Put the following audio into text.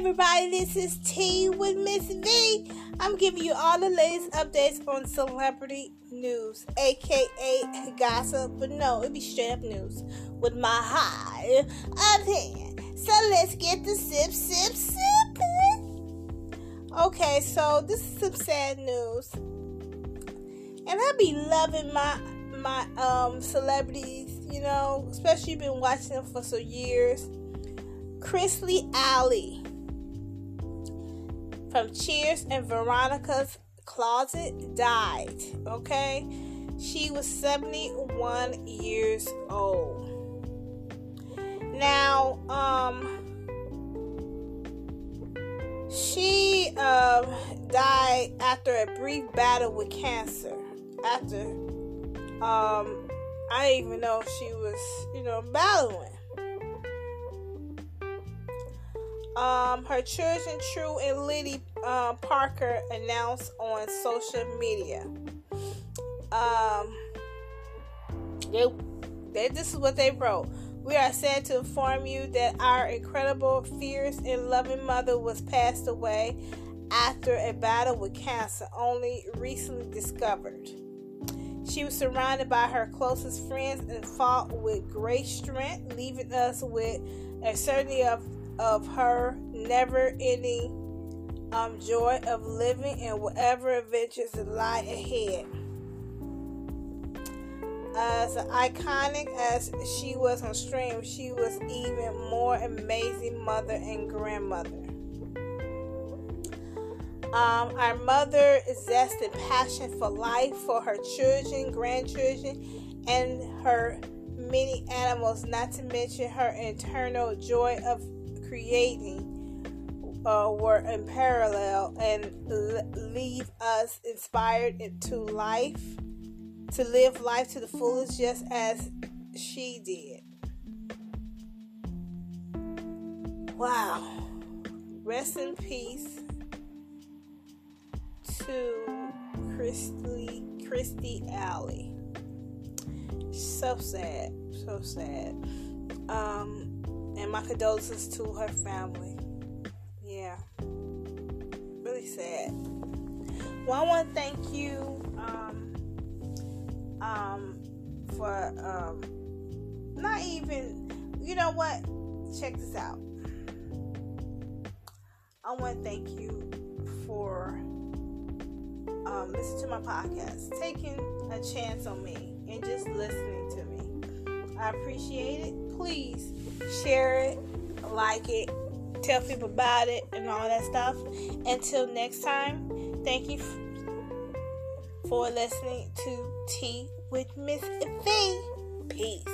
everybody, this is Tea with Miss V. I'm giving you all the latest updates on celebrity news, aka gossip, but no, it'd be straight up news with my high opinion. So let's get the sip, sip, sip. Okay, so this is some sad news, and I be loving my my um celebrities, you know, especially been watching them for some years. Kirstie Alley from Cheers and Veronica's Closet died. Okay, she was 71 years old. Now, um, she um died after a brief battle with cancer. After um, I didn't even know she was, you know, battling. Um, her children, True and Liddy um, Parker, announced on social media. Um, they, they, this is what they wrote. We are sad to inform you that our incredible, fierce, and loving mother was passed away after a battle with cancer, only recently discovered. She was surrounded by her closest friends and fought with great strength, leaving us with a certainty of, of her never ending um, joy of living and whatever adventures lie ahead. As iconic as she was on stream, she was even more amazing mother and grandmother. Um, our mother zest and passion for life for her children, grandchildren, and her many animals, not to mention her internal joy of creating, uh, were in parallel and leave us inspired to life, to live life to the fullest, just as she did. Wow. Rest in peace to Christy, Christy Alley. So sad, so sad. Um, and my condolences to her family. Yeah, really sad. Well, I want to thank you um, um, for um, not even. You know what? Check this out. I want to thank you for um, listen to my podcast, taking a chance on me, and just listening to me. I appreciate it. Please share it, like it, tell people about it, and all that stuff. Until next time, thank you for listening to Tea with Miss V. Peace.